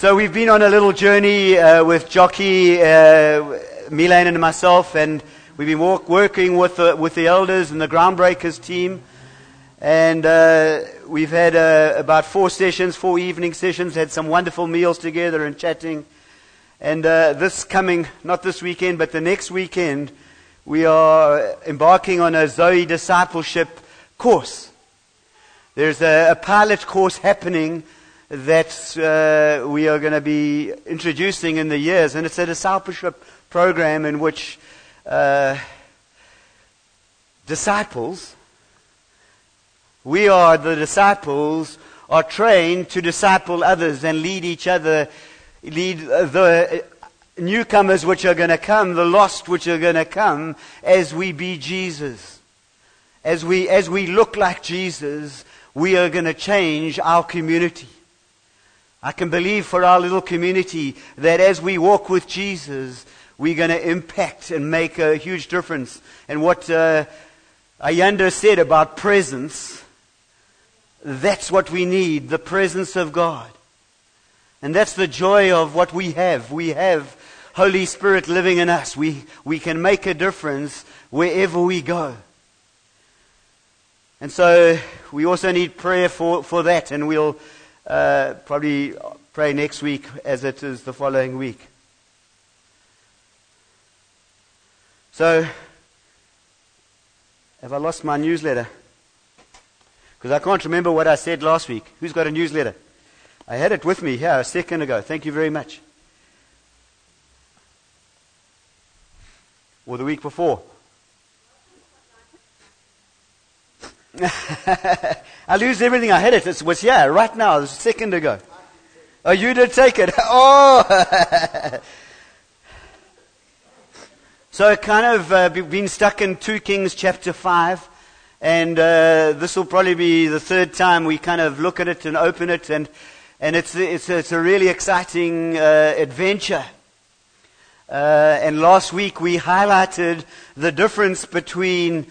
So we've been on a little journey uh, with Jockey, uh, Milan and myself, and we've been walk, working with the, with the elders and the groundbreakers team. And uh, we've had uh, about four sessions, four evening sessions, had some wonderful meals together and chatting. And uh, this coming, not this weekend, but the next weekend, we are embarking on a Zoe discipleship course. There's a, a pilot course happening that uh, we are going to be introducing in the years, and it's a discipleship program in which uh, disciples, we are the disciples, are trained to disciple others and lead each other, lead the newcomers which are going to come, the lost which are going to come, as we be Jesus. As we, as we look like Jesus, we are going to change our community. I can believe for our little community that as we walk with Jesus, we're going to impact and make a huge difference. And what uh, Ayanda said about presence, that's what we need the presence of God. And that's the joy of what we have. We have Holy Spirit living in us. We, we can make a difference wherever we go. And so we also need prayer for, for that, and we'll uh, probably pray next week as it is the following week. So, have I lost my newsletter? Because I can't remember what I said last week. Who's got a newsletter? I had it with me here a second ago. Thank you very much. Or the week before. I lose everything. I had it. It was here right now, a second ago. Oh, you did take it. Oh. so kind of uh, been stuck in 2 Kings chapter 5. And uh, this will probably be the third time we kind of look at it and open it. And, and it's, it's, it's a really exciting uh, adventure. Uh, and last week we highlighted the difference between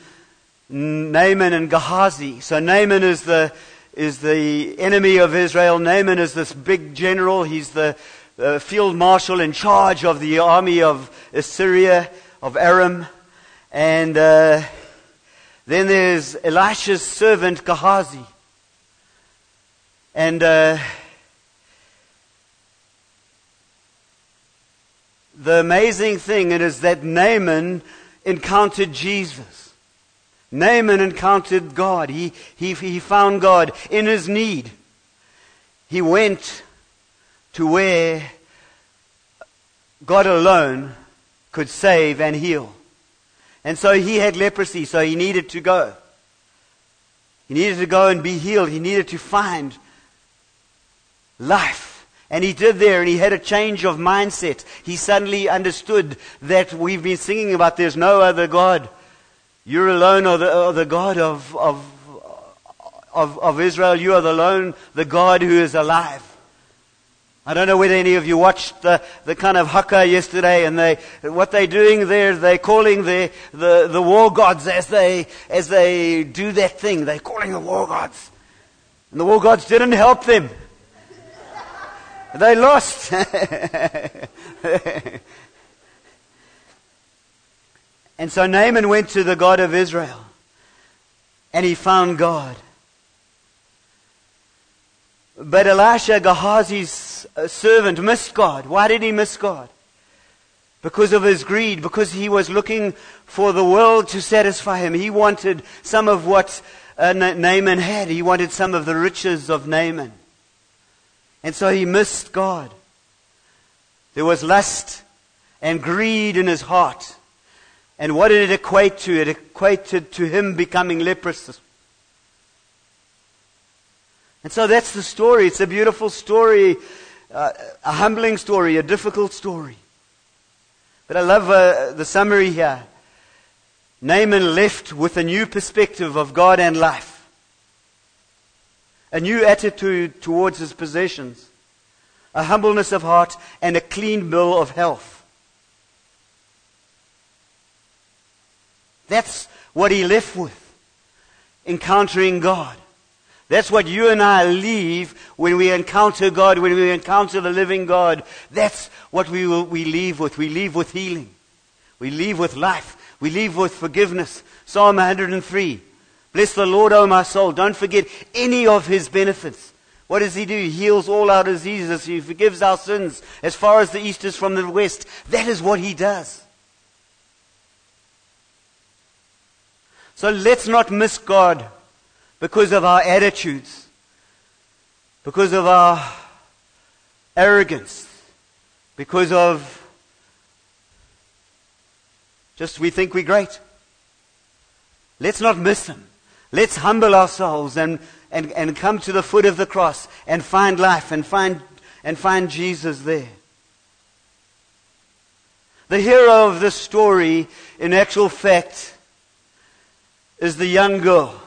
Naaman and Gehazi. So Naaman is the, is the enemy of Israel. Naaman is this big general. He's the uh, field marshal in charge of the army of Assyria, of Aram. And uh, then there's Elisha's servant Gehazi. And uh, the amazing thing is that Naaman encountered Jesus. Naaman encountered God. He, he, he found God in his need. He went to where God alone could save and heal. And so he had leprosy, so he needed to go. He needed to go and be healed. He needed to find life. And he did there, and he had a change of mindset. He suddenly understood that we've been singing about there's no other God you're alone are the, the God of, of, of, of Israel. You are the alone, the God who is alive. I don't know whether any of you watched the, the kind of haka yesterday and they, what they're doing there, they're calling the, the, the war gods as they, as they do that thing. They're calling the war gods. And the war gods didn't help them. They lost. And so Naaman went to the God of Israel and he found God. But Elisha, Gehazi's uh, servant, missed God. Why did he miss God? Because of his greed, because he was looking for the world to satisfy him. He wanted some of what uh, Naaman had. He wanted some of the riches of Naaman. And so he missed God. There was lust and greed in his heart. And what did it equate to? It equated to him becoming leprous. And so that's the story. It's a beautiful story, uh, a humbling story, a difficult story. But I love uh, the summary here. Naaman left with a new perspective of God and life, a new attitude towards his possessions, a humbleness of heart, and a clean bill of health. That's what he left with. Encountering God. That's what you and I leave when we encounter God, when we encounter the living God. That's what we, will, we leave with. We leave with healing. We leave with life. We leave with forgiveness. Psalm 103. Bless the Lord, O my soul. Don't forget any of his benefits. What does he do? He heals all our diseases. He forgives our sins as far as the east is from the west. That is what he does. So let's not miss God because of our attitudes, because of our arrogance, because of just we think we're great. Let's not miss Him. Let's humble ourselves and, and, and come to the foot of the cross and find life and find, and find Jesus there. The hero of this story, in actual fact, is the young girl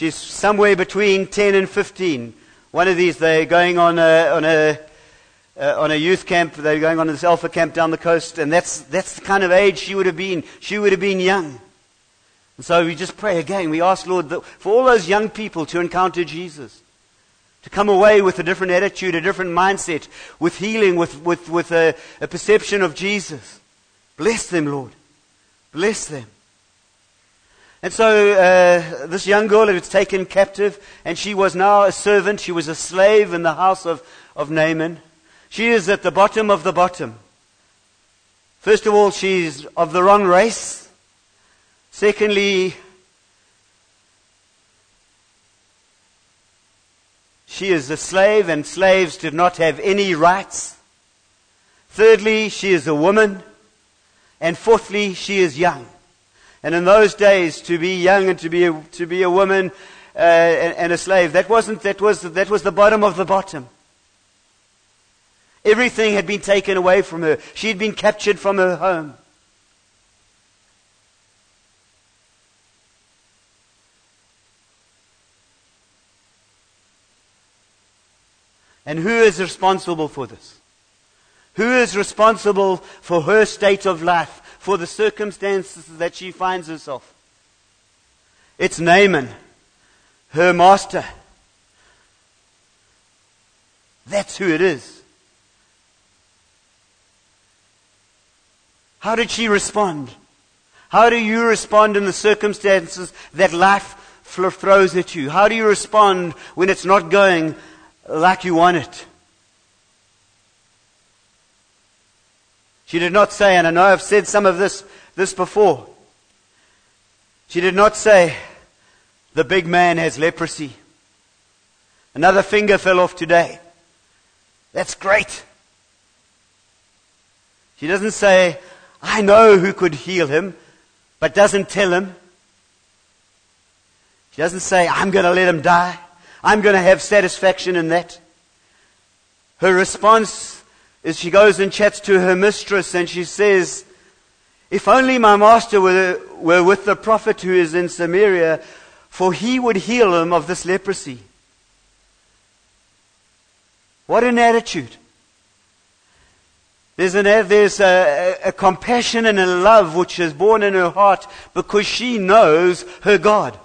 She's somewhere between 10 and 15. One of these, they're going on a, on a, uh, on a youth camp. They're going on this alpha camp down the coast, and that's, that's the kind of age she would have been. She would have been young. And so we just pray again. We ask, Lord, that for all those young people to encounter Jesus, to come away with a different attitude, a different mindset, with healing, with, with, with a, a perception of Jesus. Bless them, Lord. Bless them. And so uh, this young girl was taken captive, and she was now a servant. She was a slave in the house of, of Naaman. She is at the bottom of the bottom. First of all, she's of the wrong race. Secondly, she is a slave, and slaves did not have any rights. Thirdly, she is a woman. And fourthly, she is young. And in those days, to be young and to be a, to be a woman uh, and, and a slave, that wasn't, that was, that was the bottom of the bottom. Everything had been taken away from her. She had been captured from her home. And who is responsible for this? Who is responsible for her state of life? for the circumstances that she finds herself. It's Naaman, her master. That's who it is. How did she respond? How do you respond in the circumstances that life throws at you? How do you respond when it's not going like you want it? She did not say, and I know I've said some of this, this before. She did not say, the big man has leprosy. Another finger fell off today. That's great. She doesn't say, I know who could heal him, but doesn't tell him. She doesn't say, I'm going to let him die. I'm going to have satisfaction in that. Her response is she goes and chats to her mistress and she says, If only my master were, were with the prophet who is in Samaria, for he would heal him of this leprosy. What an attitude. There's, an, there's a, a, a compassion and a love which is born in her heart because she knows her God.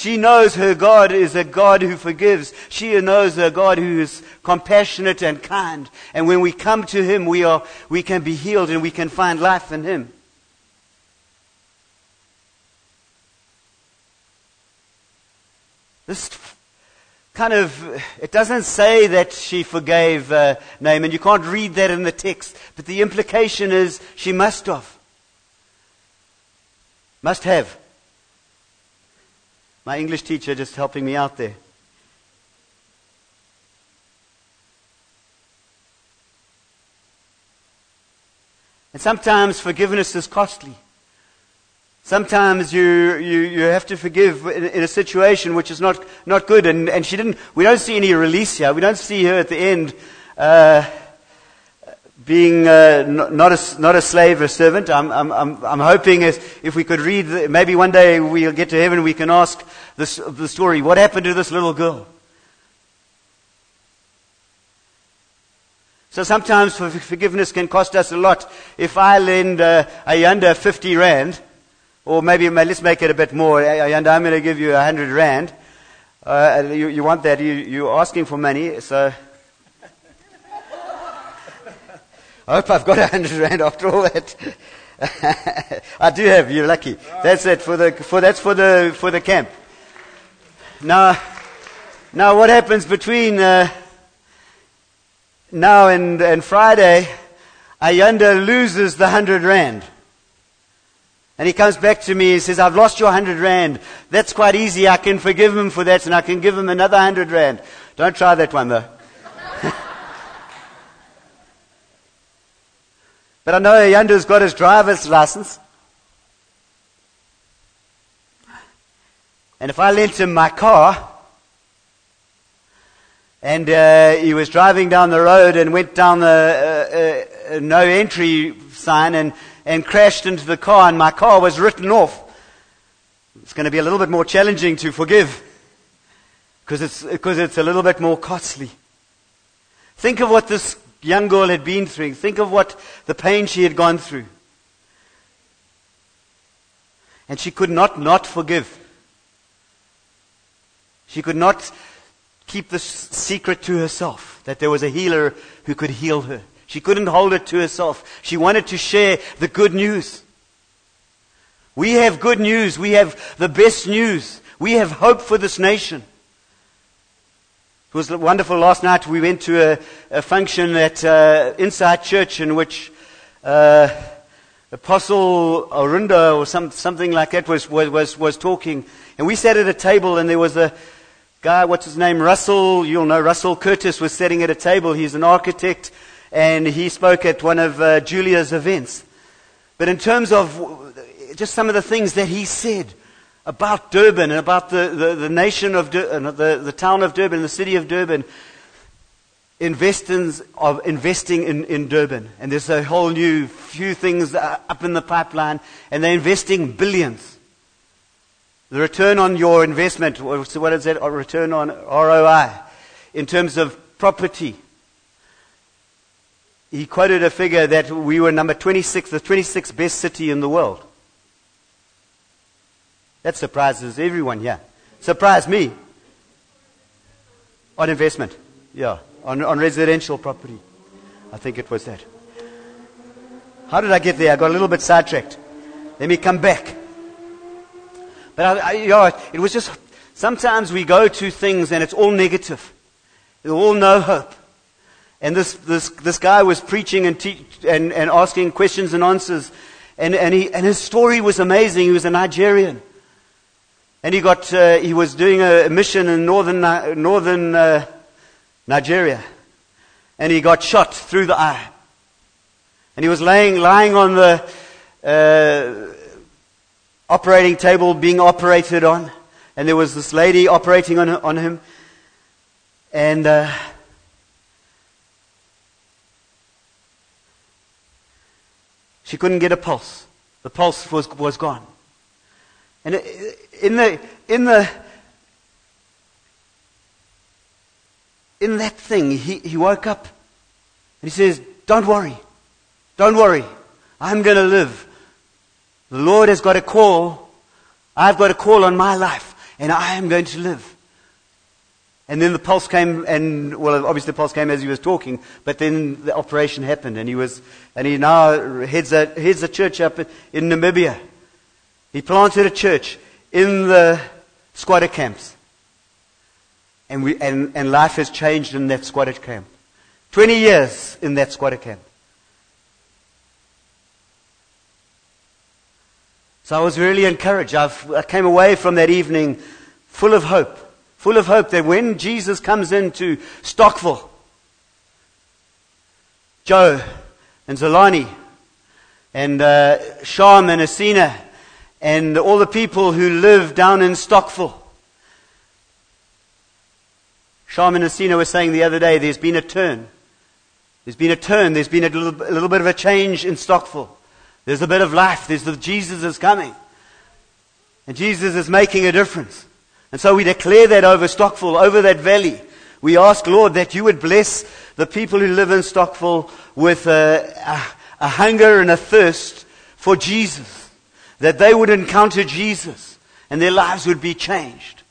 She knows her God is a God who forgives. She knows a God who is compassionate and kind. And when we come to Him, we, are, we can be healed and we can find life in Him. This kind of, it doesn't say that she forgave uh, Naaman. You can't read that in the text. But the implication is she must have. Must have. My English teacher just helping me out there. And sometimes forgiveness is costly. Sometimes you, you, you have to forgive in, in, a situation which is not, not good. And, and she didn't, we don't see any release here. We don't see her at the end uh, being uh, not, a, not a slave or servant. I'm, I'm, I'm, hoping if, if we could read, the, maybe one day we'll get to heaven we can ask this, the story, what happened to this little girl? So sometimes forgiveness can cost us a lot. If I lend uh, Ayanda 50 rand, or maybe let's make it a bit more. And I'm going to give you a hundred rand. Uh, you, you, want that? You, you're asking for money, so. I hope I've got a hundred rand after all that. I do have. You're lucky. That's it for the for that's for the for the camp. Now, now what happens between uh, now and and Friday? Ayanda loses the hundred rand. And he comes back to me and says, I've lost your hundred rand. That's quite easy. I can forgive him for that and I can give him another hundred rand. Don't try that one though. But I know Yanda's got his driver's license. And if I lent him my car, and uh, he was driving down the road and went down the uh, uh, no entry sign and and crashed into the car, and my car was written off. It's going to be a little bit more challenging to forgive because it's, because it's a little bit more costly. Think of what this young girl had been through. Think of what the pain she had gone through. And she could not not forgive. She could not keep the secret to herself that there was a healer who could heal her. She couldn't hold it to herself. She wanted to share the good news. We have good news. We have the best news. We have hope for this nation. It was wonderful last night. We went to a, a function at uh, Inside Church in which uh, Apostle Arunda or some, something like that was, was, was talking. And we sat at a table and there was a guy, what's his name? Russell, you'll know Russell Curtis was sitting at a table. He's an architect and he spoke at one of uh, Julia's events. But in terms of just some of the things that he said about Durban and about the, the, the nation of uh, the, the town of Durban, the city of Durban, investors of investing in, in Durban. And there's a whole new few things up in the pipeline, and they're investing billions. The return on your investment, what is that? Return on ROI, in terms of property he quoted a figure that we were number 26, the 26th best city in the world. That surprises everyone here. Surprised me. On investment. Yeah. On, on residential property. I think it was that. How did I get there? I got a little bit sidetracked. Let me come back. But I, I, you know, it was just, sometimes we go to things and it's all negative. It's all no hope. And this, this, this guy was preaching and, te- and, and asking questions and answers. And, and, he, and his story was amazing. He was a Nigerian. And he, got, uh, he was doing a mission in northern, northern uh, Nigeria. And he got shot through the eye. And he was laying, lying on the uh, operating table being operated on. And there was this lady operating on, on him. And uh, She couldn't get a pulse. The pulse was, was gone. And in the, in the, in that thing, he, he woke up and he says, Don't worry. Don't worry. I'm going to live. The Lord has got a call. I've got a call on my life and I am going to live. And then the pulse came, and well, obviously the pulse came as he was talking, but then the operation happened, and he was, and he now heads a, heads a church up in Namibia. He planted a church in the squatter camps. And, we, and, and life has changed in that squatter camp. 20 years in that squatter camp. So I was really encouraged. I've, I came away from that evening full of hope full of hope that when Jesus comes into Stockville, Joe and Zolani and uh, Sham and Asina and all the people who live down in Stockville. Sham and Asina were saying the other day, there's been a turn. There's been a turn. There's been a little, a little bit of a change in Stockville. There's a bit of life. There's the Jesus is coming. And Jesus is making a difference. And so we declare that over Stockville, over that valley. We ask, Lord, that you would bless the people who live in Stockville with a, a, a hunger and a thirst for Jesus. That they would encounter Jesus and their lives would be changed.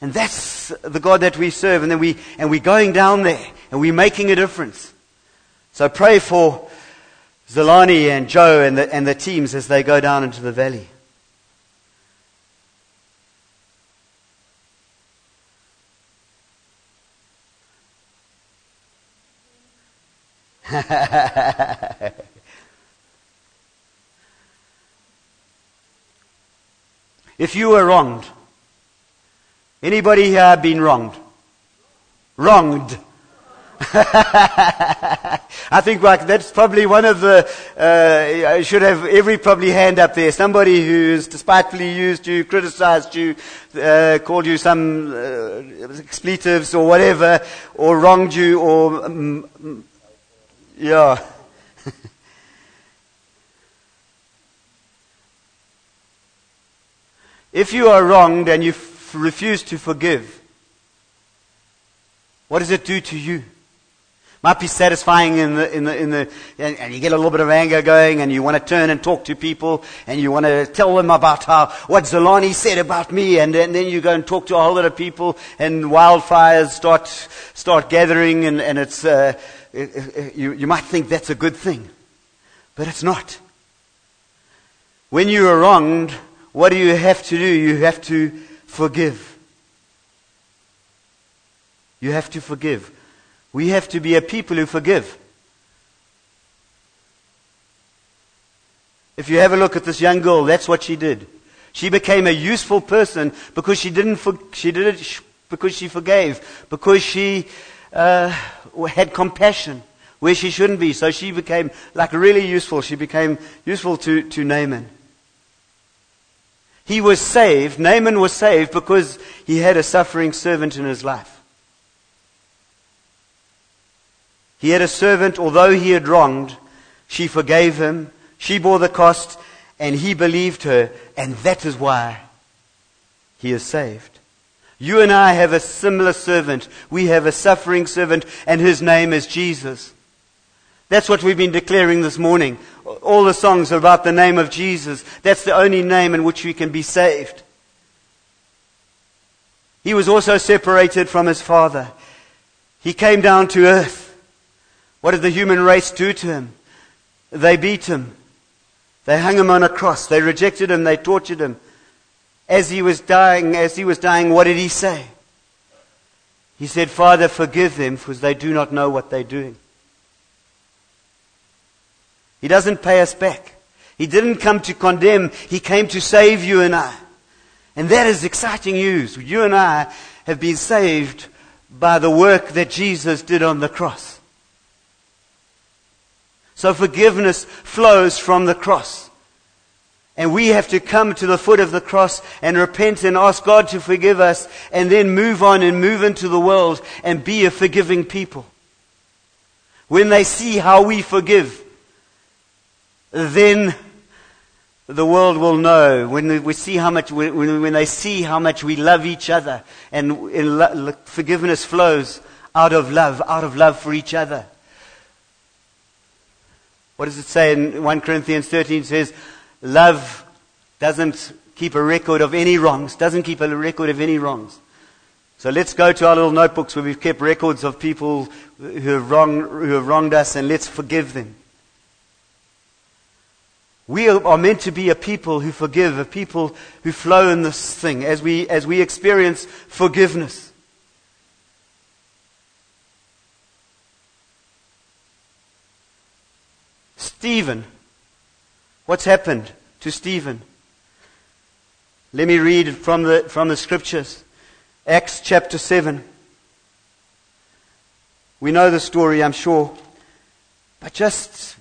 And that's the God that we serve. And then we, and we're going down there and we're making a difference. So pray for Zolani and Joe and the, and the teams as they go down into the valley. if you were wronged, anybody here been wronged? Wronged. I think like that's probably one of the, uh, I should have every probably hand up there. Somebody who's despitefully used you, criticized you, uh, called you some uh, expletives or whatever, or wronged you, or, um, yeah. if you are wronged and you f- refuse to forgive, what does it do to you? Might be satisfying in the, in the, in the, and, and you get a little bit of anger going and you want to turn and talk to people and you want to tell them about how, what Zolani said about me and, and then you go and talk to a whole lot of people and wildfires start, start gathering and, and it's, uh, you, you might think that's a good thing. But it's not. When you are wronged, what do you have to do? You have to forgive. You have to forgive. We have to be a people who forgive. If you have a look at this young girl, that's what she did. She became a useful person because she didn't, for, she did it because she forgave, because she uh, had compassion where she shouldn't be. So she became like really useful. She became useful to, to Naaman. He was saved. Naaman was saved because he had a suffering servant in his life. He had a servant, although he had wronged, she forgave him, she bore the cost, and he believed her, and that is why he is saved. You and I have a similar servant. We have a suffering servant, and his name is Jesus. That's what we've been declaring this morning. All the songs are about the name of Jesus. That's the only name in which we can be saved. He was also separated from his Father. He came down to earth. What did the human race do to him? They beat him. They hung him on a cross. They rejected him. They tortured him. As he was dying, as he was dying, what did he say? He said, Father, forgive them because they do not know what they're doing. He doesn't pay us back. He didn't come to condemn. He came to save you and I. And that is exciting news. You and I have been saved by the work that Jesus did on the cross. So forgiveness flows from the cross. And we have to come to the foot of the cross and repent and ask God to forgive us and then move on and move into the world and be a forgiving people. When they see how we forgive, then the world will know. When we see how much, when, when they see how much we love each other and, and forgiveness flows out of love, out of love for each other. What does it say in 1 Corinthians 13? It says, love doesn't keep a record of any wrongs, doesn't keep a record of any wrongs. So let's go to our little notebooks where we've kept records of people who have, wrong, who have wronged us and let's forgive them. We are meant to be a people who forgive, a people who flow in this thing as we, as we experience forgiveness. Stephen. What's happened to Stephen? Let me read from the, from the scriptures. Acts chapter 7. We know the story, I'm sure. But just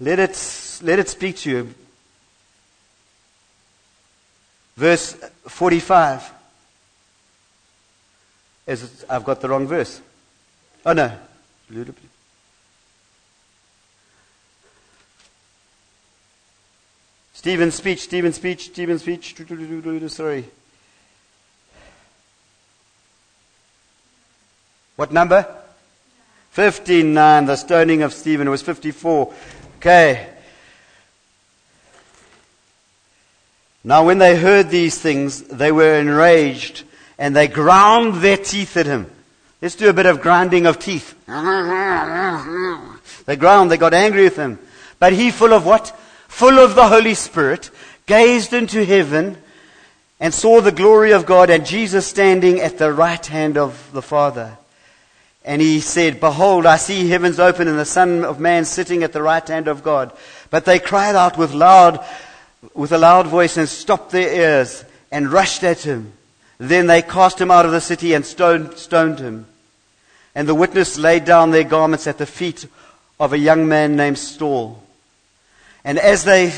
let it, let it speak to you. Verse 45. As I've got the wrong verse. Oh no. Stephen's speech, Stephen's speech, Stephen's speech. Sorry. What number? 59. The stoning of Stephen was 54. Okay. Now, when they heard these things, they were enraged and they ground their teeth at him. Let's do a bit of grinding of teeth. They ground, they got angry with him. But he, full of what? Full of the Holy Spirit, gazed into heaven and saw the glory of God and Jesus standing at the right hand of the Father. And he said, Behold, I see heavens open and the Son of Man sitting at the right hand of God. But they cried out with loud, with a loud voice and stopped their ears and rushed at him. Then they cast him out of the city and stoned, stoned him. And the witness laid down their garments at the feet of a young man named Saul. And as they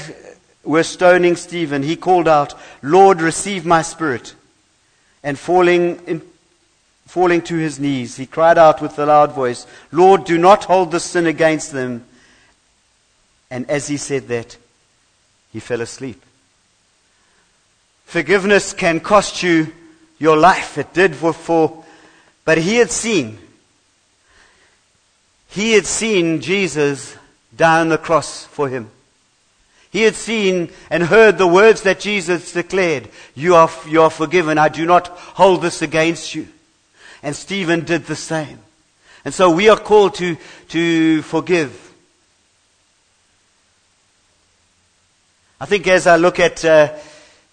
were stoning Stephen, he called out, Lord, receive my spirit. And falling, in, falling to his knees, he cried out with a loud voice, Lord, do not hold this sin against them. And as he said that, he fell asleep. Forgiveness can cost you your life. It did for, but he had seen, he had seen Jesus down the cross for him. He had seen and heard the words that Jesus declared, you are, you are forgiven. I do not hold this against you. And Stephen did the same. And so we are called to, to forgive. I think as I look at uh,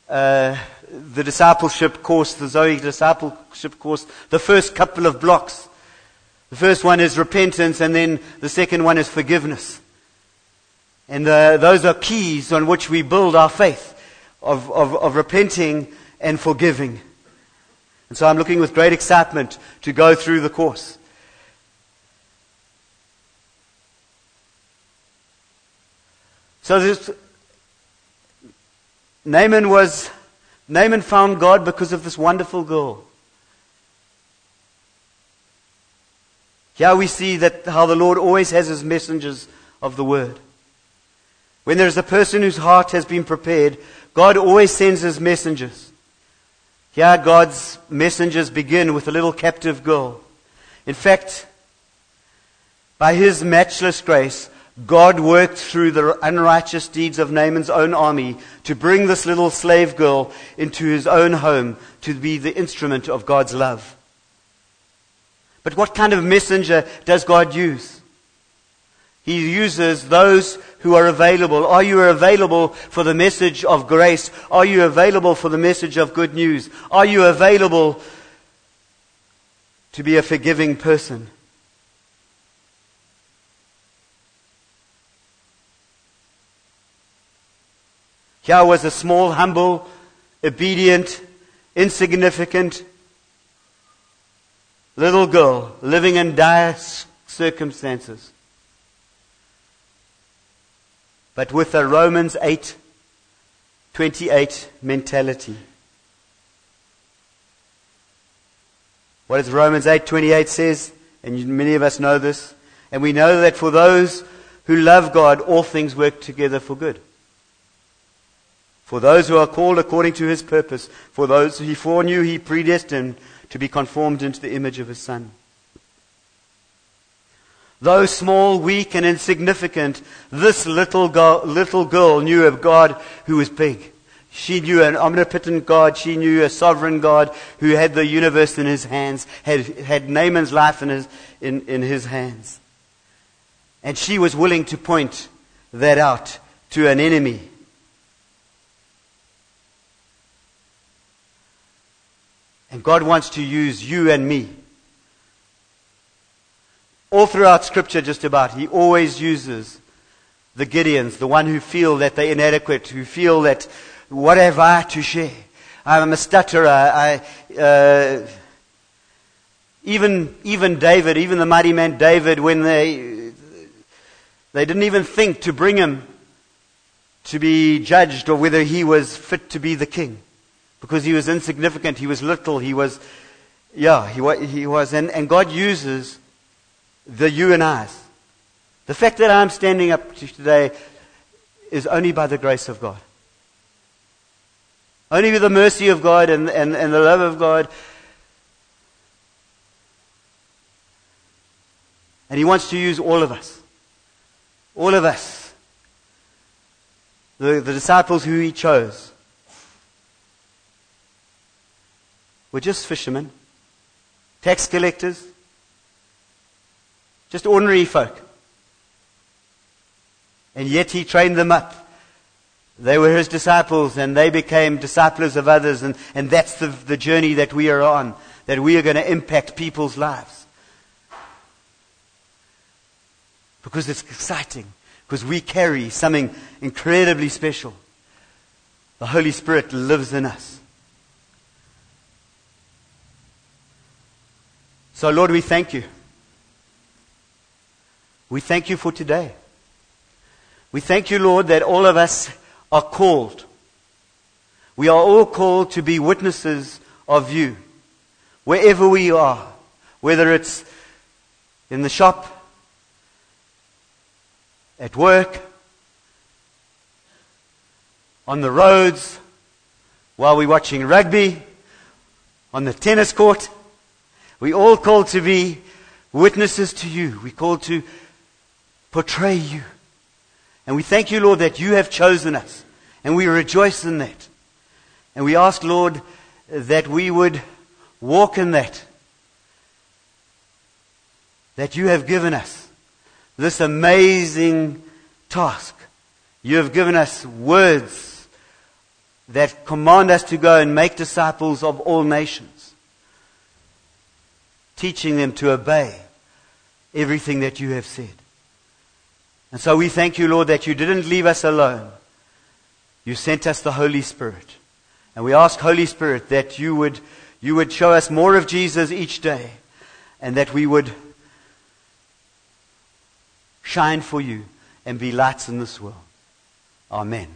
uh, the discipleship course, the Zoe discipleship course, the first couple of blocks, the first one is repentance, and then the second one is forgiveness. And those are keys on which we build our faith of, of, of repenting and forgiving. And so I'm looking with great excitement to go through the course. So this, Naaman was, Naaman found God because of this wonderful girl. Here we see that how the Lord always has his messengers of the word. When there is a person whose heart has been prepared, God always sends his messengers. Here, God's messengers begin with a little captive girl. In fact, by his matchless grace, God worked through the unrighteous deeds of Naaman's own army to bring this little slave girl into his own home to be the instrument of God's love. But what kind of messenger does God use? He uses those who are available. Are you available for the message of grace? Are you available for the message of good news? Are you available to be a forgiving person? Here was a small, humble, obedient, insignificant little girl living in dire circumstances. But with a Romans 8 28 mentality. What does Romans 8:28 says? And many of us know this. And we know that for those who love God, all things work together for good. For those who are called according to his purpose, for those he foreknew, he predestined to be conformed into the image of his Son. Though small, weak, and insignificant, this little girl, little girl knew a God who was big. She knew an omnipotent God. She knew a sovereign God who had the universe in his hands, had, had Naaman's life in his, in, in his hands. And she was willing to point that out to an enemy. And God wants to use you and me all throughout Scripture, just about, he always uses the Gideons, the one who feel that they're inadequate, who feel that what have I to share? I'm a stutterer. I, uh, even, even David, even the mighty man David, when they, they didn't even think to bring him to be judged or whether he was fit to be the king. Because he was insignificant, he was little, he was, yeah, he, he was, and, and God uses the you and I's. The fact that I'm standing up today is only by the grace of God. Only with the mercy of God and, and, and the love of God. And He wants to use all of us. All of us. The, the disciples who He chose. were just fishermen, tax collectors, just ordinary folk. And yet he trained them up. They were his disciples and they became disciples of others. And, and that's the, the journey that we are on, that we are going to impact people's lives. Because it's exciting, because we carry something incredibly special. The Holy Spirit lives in us. So, Lord, we thank you. We thank you for today. We thank you, Lord, that all of us are called. We are all called to be witnesses of you. Wherever we are, whether it's in the shop, at work, on the roads, while we're watching rugby, on the tennis court. We all called to be witnesses to you. We called to portray you. And we thank you, Lord, that you have chosen us. And we rejoice in that. And we ask, Lord, that we would walk in that. That you have given us this amazing task. You have given us words that command us to go and make disciples of all nations, teaching them to obey everything that you have said. And so we thank you, Lord, that you didn't leave us alone. You sent us the Holy Spirit. And we ask, Holy Spirit, that you would, you would show us more of Jesus each day and that we would shine for you and be lights in this world. Amen.